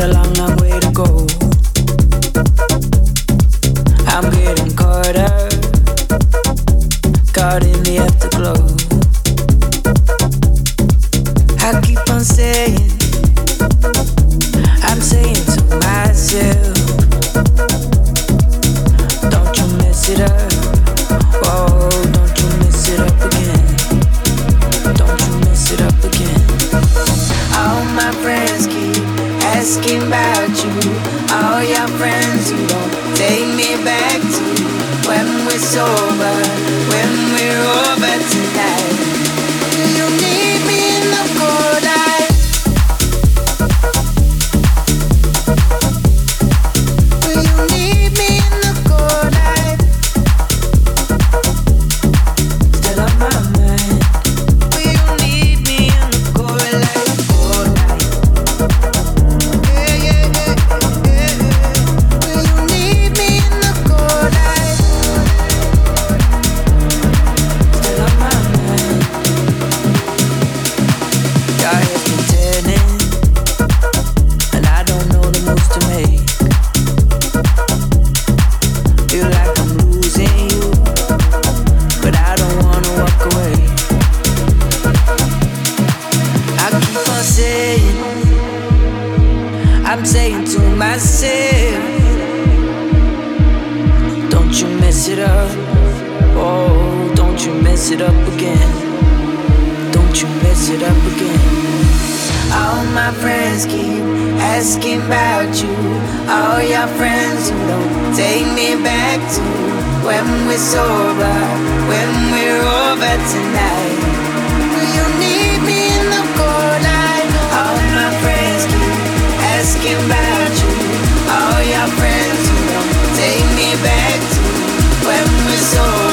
a long, long way to go. it up again. All my friends keep asking about you. All your friends who don't take me back to when we're sober, when we're over tonight. You need me in the cold light? All my friends keep asking about you. All your friends who don't take me back to when we're sober.